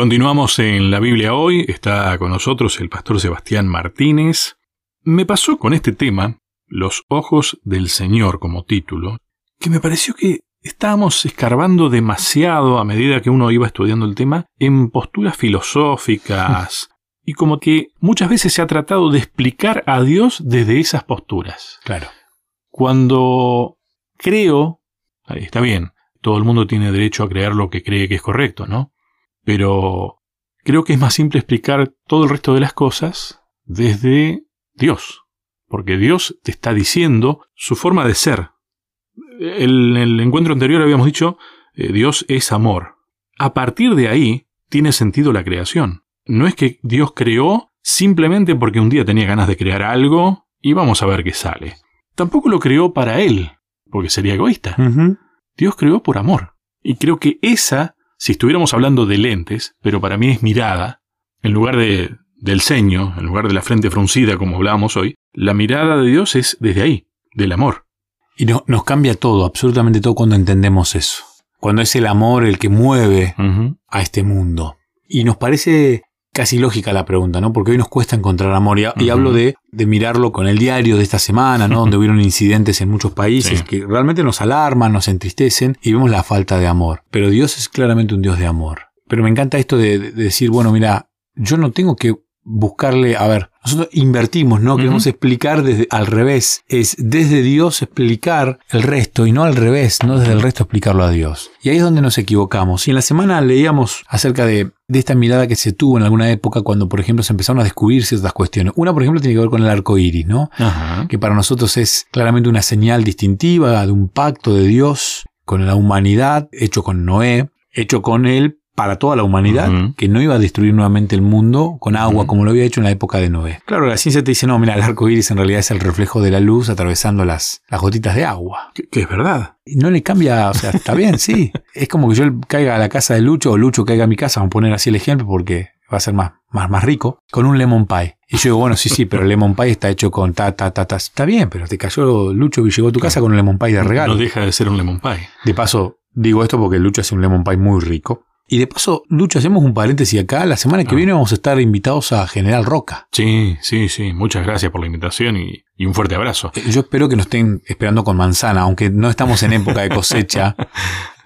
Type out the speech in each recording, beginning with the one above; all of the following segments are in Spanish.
Continuamos en la Biblia hoy. Está con nosotros el pastor Sebastián Martínez. Me pasó con este tema, Los ojos del Señor como título, que me pareció que estábamos escarbando demasiado a medida que uno iba estudiando el tema en posturas filosóficas y como que muchas veces se ha tratado de explicar a Dios desde esas posturas. Claro. Cuando creo, ahí está bien, todo el mundo tiene derecho a creer lo que cree que es correcto, ¿no? Pero creo que es más simple explicar todo el resto de las cosas desde Dios, porque Dios te está diciendo su forma de ser. En el encuentro anterior habíamos dicho, eh, Dios es amor. A partir de ahí tiene sentido la creación. No es que Dios creó simplemente porque un día tenía ganas de crear algo y vamos a ver qué sale. Tampoco lo creó para Él, porque sería egoísta. Dios creó por amor. Y creo que esa, si estuviéramos hablando de lentes, pero para mí es mirada, en lugar de, del ceño, en lugar de la frente fruncida como hablábamos hoy, la mirada de Dios es desde ahí, del amor. Y no, nos cambia todo, absolutamente todo cuando entendemos eso. Cuando es el amor el que mueve a este mundo. Y nos parece casi lógica la pregunta, ¿no? Porque hoy nos cuesta encontrar amor. Y, hablo de, de, mirarlo con el diario de esta semana, ¿no? Donde hubieron incidentes en muchos países que realmente nos alarman, nos entristecen y vemos la falta de amor. Pero Dios es claramente un Dios de amor. Pero me encanta esto de, de decir, bueno, mira, yo no tengo que buscarle, a ver, nosotros invertimos, ¿no? Queremos explicar desde al revés. Es desde Dios explicar el resto y no al revés, no desde el resto explicarlo a Dios. Y ahí es donde nos equivocamos. Y en la semana leíamos acerca de, de esta mirada que se tuvo en alguna época cuando, por ejemplo, se empezaron a descubrir ciertas cuestiones. Una, por ejemplo, tiene que ver con el arco iris, ¿no? Que para nosotros es claramente una señal distintiva de un pacto de Dios con la humanidad, hecho con Noé, hecho con él para toda la humanidad, que no iba a destruir nuevamente el mundo con agua, como lo había hecho en la época de Noé. Claro, la ciencia te dice, no, mira, el arco iris en realidad es el reflejo de la luz atravesando las, las gotitas de agua. Que, es verdad. Y no le cambia, o sea, está bien, sí. Es como que yo caiga a la casa de Lucho o Lucho caiga a mi casa, vamos a poner así el ejemplo porque va a ser más, más, más rico, con un lemon pie. Y yo digo, bueno, sí, sí, pero el lemon pie está hecho con ta, ta, ta, ta. Está bien, pero te cayó Lucho y llegó a tu casa con un lemon pie de regalo. No deja de ser un lemon pie. De paso, digo esto porque Lucho hace un lemon pie muy rico. Y de paso, Lucho, hacemos un paréntesis acá. La semana que viene vamos a estar invitados a General Roca. Sí, sí, sí. Muchas gracias por la invitación y, y un fuerte abrazo. Yo espero que nos estén esperando con manzana, aunque no estamos en época de cosecha.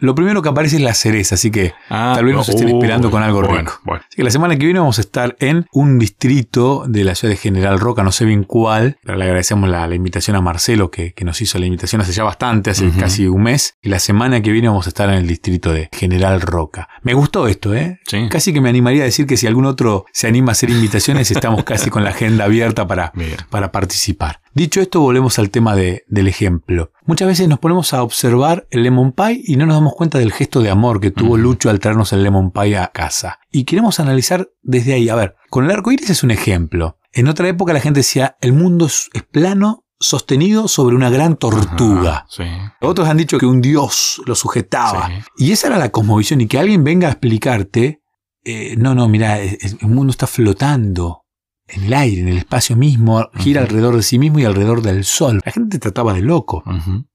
Lo primero que aparece es la cereza, así que Ah, tal vez nos estén uh, esperando con algo bueno, rico. bueno. Así que la semana que viene vamos a estar en un distrito de la ciudad de General Roca, no sé bien cuál, pero le agradecemos la, la invitación a Marcelo que, que nos hizo la invitación hace ya bastante, hace casi un mes. Y la semana que viene vamos a estar en el distrito de General Roca. Me gustó esto, ¿eh? Sí. Casi que me animaría a decir que si algún otro se anima a hacer invitaciones, estamos casi con la agenda abierta para, para participar. Dicho esto, volvemos al tema de- del ejemplo. Muchas veces nos ponemos a observar el lemon pie y no nos damos cuenta del gesto de amor que tuvo. Lucho al traernos el lemon pie a casa. Y queremos analizar desde ahí. A ver, con el arco iris es un ejemplo. En otra época la gente decía, el mundo es, es plano, sostenido sobre una gran tortuga. Ajá, sí. Otros han dicho que un dios lo sujetaba. Sí. Y esa era la cosmovisión. Y que alguien venga a explicarte, eh, no, no, mira, el mundo está flotando en el aire, en el espacio mismo, gira alrededor de sí mismo y alrededor del sol. La gente trataba de loco.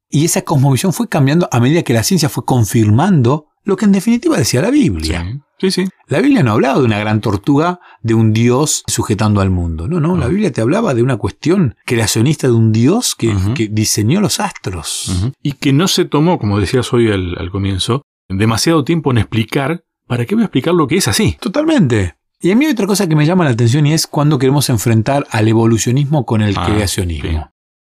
Y esa cosmovisión fue cambiando a medida que la ciencia fue confirmando lo que en definitiva decía la Biblia. Sí, sí. sí. La Biblia no hablaba de una gran tortuga, de un Dios sujetando al mundo. No, no, la. Biblia te hablaba de una cuestión creacionista de un Dios que, diseñó los astros. Y que no se tomó, como decías hoy al, al comienzo, demasiado tiempo en explicar. ¿Para qué voy a explicar lo que es así? Totalmente. Y a mí hay otra cosa que me llama la atención y es cuando queremos enfrentar al evolucionismo con el Ah, creacionismo. sí.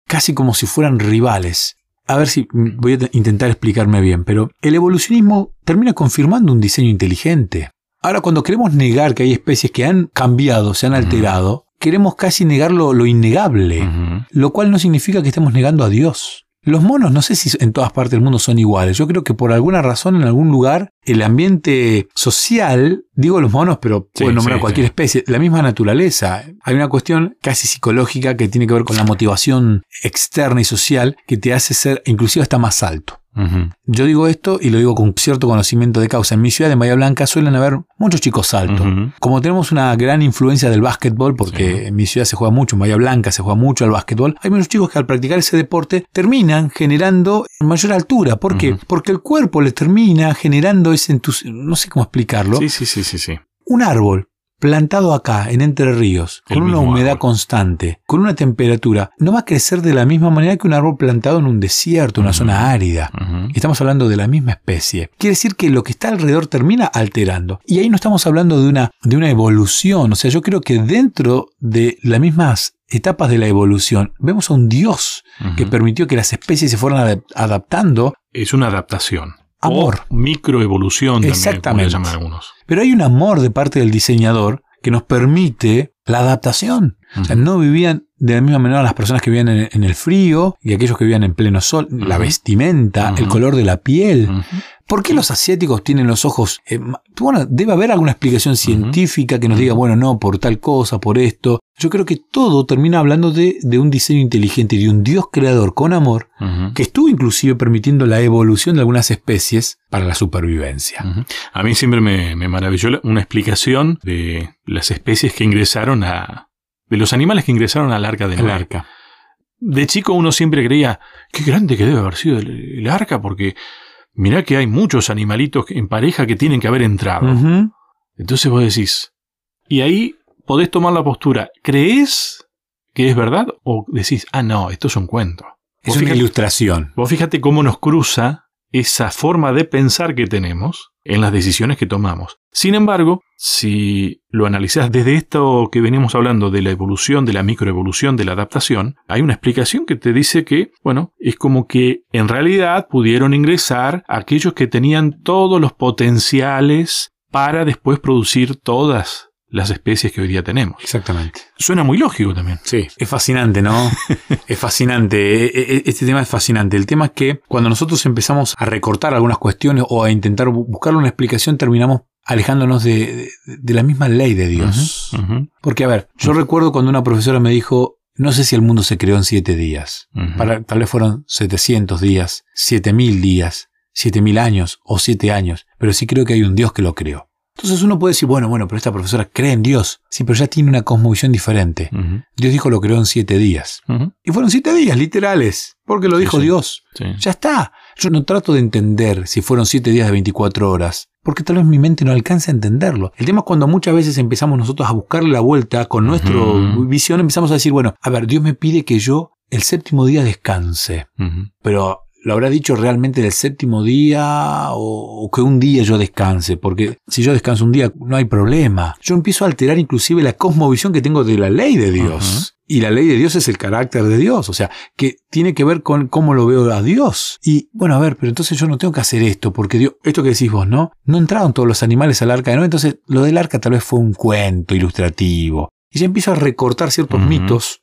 Casi como si fueran rivales. A ver si voy a intentar explicarme bien, pero el evolucionismo termina confirmando un diseño inteligente. Ahora, cuando queremos negar que hay especies que han cambiado, se han alterado, queremos casi negar lo, lo innegable, lo cual no significa que estemos negando a Dios. Los monos no sé si en todas partes del mundo son iguales. Yo creo que por alguna razón en algún lugar el ambiente social, digo los monos, pero Sí, puedo nombrar sí, cualquier sí. especie, la misma naturaleza. Hay una cuestión casi psicológica que tiene que ver con la motivación externa y social que te hace ser inclusive hasta más alto. Yo digo esto y lo digo con cierto conocimiento de causa. En mi ciudad, en Bahía Blanca, suelen haber muchos chicos altos. Como tenemos una gran influencia del básquetbol, porque Sí. en mi ciudad se juega mucho, en Bahía Blanca se juega mucho al básquetbol, hay muchos chicos que al practicar ese deporte terminan generando mayor altura. ¿Por qué? Porque el cuerpo les termina generando ese entusiasmo, no sé cómo explicarlo. Sí, sí, sí, sí, sí. Un árbol plantado acá, en Entre Ríos, con una humedad constante, con una temperatura, no va a crecer de la misma manera que un árbol plantado en un desierto, una zona árida. Estamos hablando de la misma especie. Quiere decir que lo que está alrededor termina alterando. Y ahí no estamos hablando de una, de una evolución. O sea, yo creo que dentro de las mismas etapas de la evolución, vemos a un Dios que permitió que las especies se fueran adaptando. Es una adaptación. Amor. microevolución Exactamente. también, algunos. Pero hay un amor de parte del diseñador que nos permite la adaptación. O sea, no vivían de la misma manera las personas que vivían en, el frío y aquellos que vivían en pleno sol, la vestimenta, el color de la piel. ¿Por qué los asiáticos tienen los ojos? Eh, bueno, debe haber alguna explicación científica que nos diga, bueno, no, por tal cosa, por esto. Yo creo que todo termina hablando de, un diseño inteligente, de un Dios creador con amor, que estuvo inclusive permitiendo la evolución de algunas especies para la supervivencia. A mí siempre me, me maravilló una explicación de las especies que ingresaron a... de los animales que ingresaron al arca de Noé. arca. De chico uno siempre creía, qué grande que debe haber sido el arca, porque mirá que hay muchos animalitos en pareja que tienen que haber entrado. Entonces vos decís, y ahí podés tomar la postura, ¿crees que es verdad? O decís, ah, no, esto es un cuento. Es una ilustración. Vos fíjate cómo nos cruza esa forma de pensar que tenemos en las decisiones que tomamos. Sin embargo, si lo analizás desde esto que venimos hablando de la evolución, de la microevolución, de la adaptación, hay una explicación que te dice que, bueno, es como que en realidad pudieron ingresar aquellos que tenían todos los potenciales para después producir todas las especies que hoy día tenemos. Exactamente. Suena muy lógico también. Sí, es fascinante, ¿no? es fascinante. E, e, este tema es fascinante. El tema es que cuando nosotros empezamos a recortar algunas cuestiones o a intentar buscar una explicación, terminamos alejándonos de, la misma ley de Dios. Porque, a ver, yo recuerdo cuando una profesora me dijo, no sé si el mundo se creó en siete días. Para, tal vez fueron 700 días, 7000 días, 7000 años o siete años, pero sí creo que hay un Dios que lo creó. Entonces uno puede decir, bueno, bueno, pero esta profesora cree en Dios. Sí, pero ya tiene una cosmovisión diferente. Dios dijo lo creó en siete días. Y fueron siete días, literales, porque lo dijo Dios. Ya está. Yo no trato de entender si fueron siete días de 24 horas, porque tal vez mi mente no alcance a entenderlo. El tema es cuando muchas veces empezamos nosotros a buscarle la vuelta con nuestra visión, empezamos a decir, bueno, a ver, Dios me pide que yo el séptimo día descanse. Pero lo habrá dicho realmente del séptimo día o, que un día yo descanse, porque si yo descanso un día no hay problema. Yo empiezo a alterar inclusive la cosmovisión que tengo de la ley de Dios. Y la ley de Dios es el carácter de Dios, o sea, que tiene que ver con cómo lo veo a Dios. Y bueno, a ver, pero entonces yo no tengo que hacer esto, porque Dios, esto que decís vos, ¿no? No entraron todos los animales al arca de Noé, entonces lo del arca tal vez fue un cuento ilustrativo. Y ya empiezo a recortar ciertos mitos,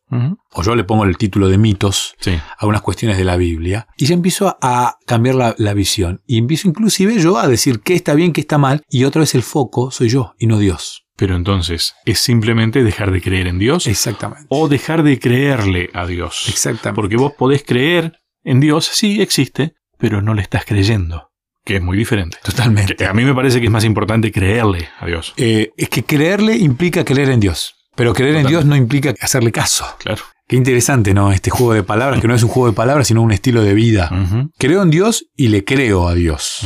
o yo le pongo el título de mitos a unas cuestiones de la Biblia, y ya empiezo a cambiar la, visión. Y empiezo inclusive yo a decir qué está bien, qué está mal, y otra vez el foco soy yo y no Dios. Pero entonces, ¿es simplemente dejar de creer en Dios? Exactamente. O dejar de creerle a Dios. Exactamente. Porque vos podés creer en Dios, sí existe, pero no le estás creyendo que es muy diferente. Totalmente. A mí me parece que es más importante creerle a Dios. Eh, es que creerle implica creer en Dios. Pero creer en Dios no implica hacerle caso. Claro. Qué interesante, ¿no? Este juego de palabras, que no es un juego de palabras, sino un estilo de vida. Creo en Dios y le creo a Dios.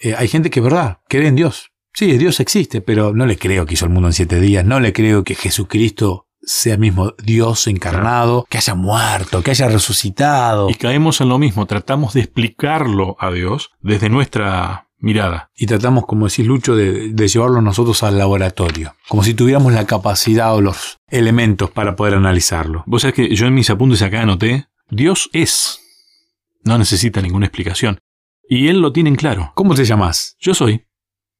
Eh, hay gente que, verdad, cree en Dios. Sí, Dios existe, pero no le creo que hizo el mundo en siete días. No le creo que Jesucristo sea mismo Dios encarnado, que haya muerto, que haya resucitado. Y caemos en lo mismo, tratamos de explicarlo a Dios desde nuestra mirada. Y tratamos, como decís Lucho, de, llevarlo nosotros al laboratorio, como si tuviéramos la capacidad o los elementos para poder analizarlo. Vos sabés que yo en mis apuntes acá anoté, Dios es. No necesita ninguna explicación. Y él lo tiene en claro. ¿Cómo te llamas? Yo soy.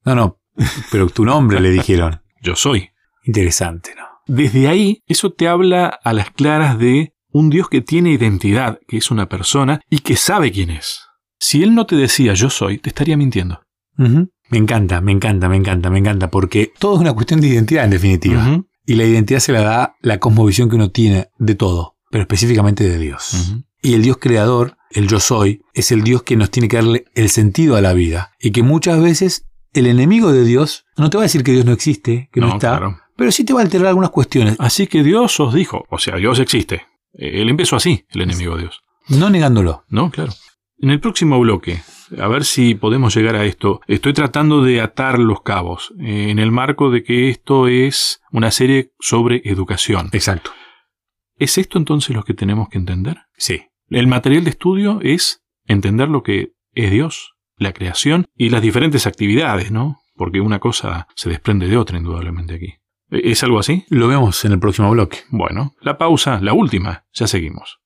No, no, pero tu nombre le dijeron. Yo soy. Interesante, ¿no? Desde ahí, eso te habla a las claras de un Dios que tiene identidad, que es una persona y que sabe quién es. Si él no te decía yo soy, te estaría mintiendo. Me encanta, me encanta, me encanta, me encanta, porque todo es una cuestión de identidad en definitiva. Y la identidad se la da la cosmovisión que uno tiene de todo, pero específicamente de Dios. Y el Dios creador, el yo soy, es el Dios que nos tiene que darle el sentido a la vida. Y que muchas veces el enemigo de Dios no te va a decir que Dios no existe, que no, está, pero sí te va a alterar algunas cuestiones. Así que Dios os dijo, o sea, Dios existe. Él empezó así, el enemigo de Dios. No negándolo. No, claro. En el próximo bloque, a ver si podemos llegar a esto, estoy tratando de atar los cabos eh, en el marco de que esto es una serie sobre educación. Exacto. ¿Es esto entonces lo que tenemos que entender? Sí. El material de estudio es entender lo que es Dios, la creación y las diferentes actividades, ¿no? Porque una cosa se desprende de otra indudablemente aquí. ¿Es algo así? Lo vemos en el próximo bloque. Bueno, la pausa, la última, ya seguimos.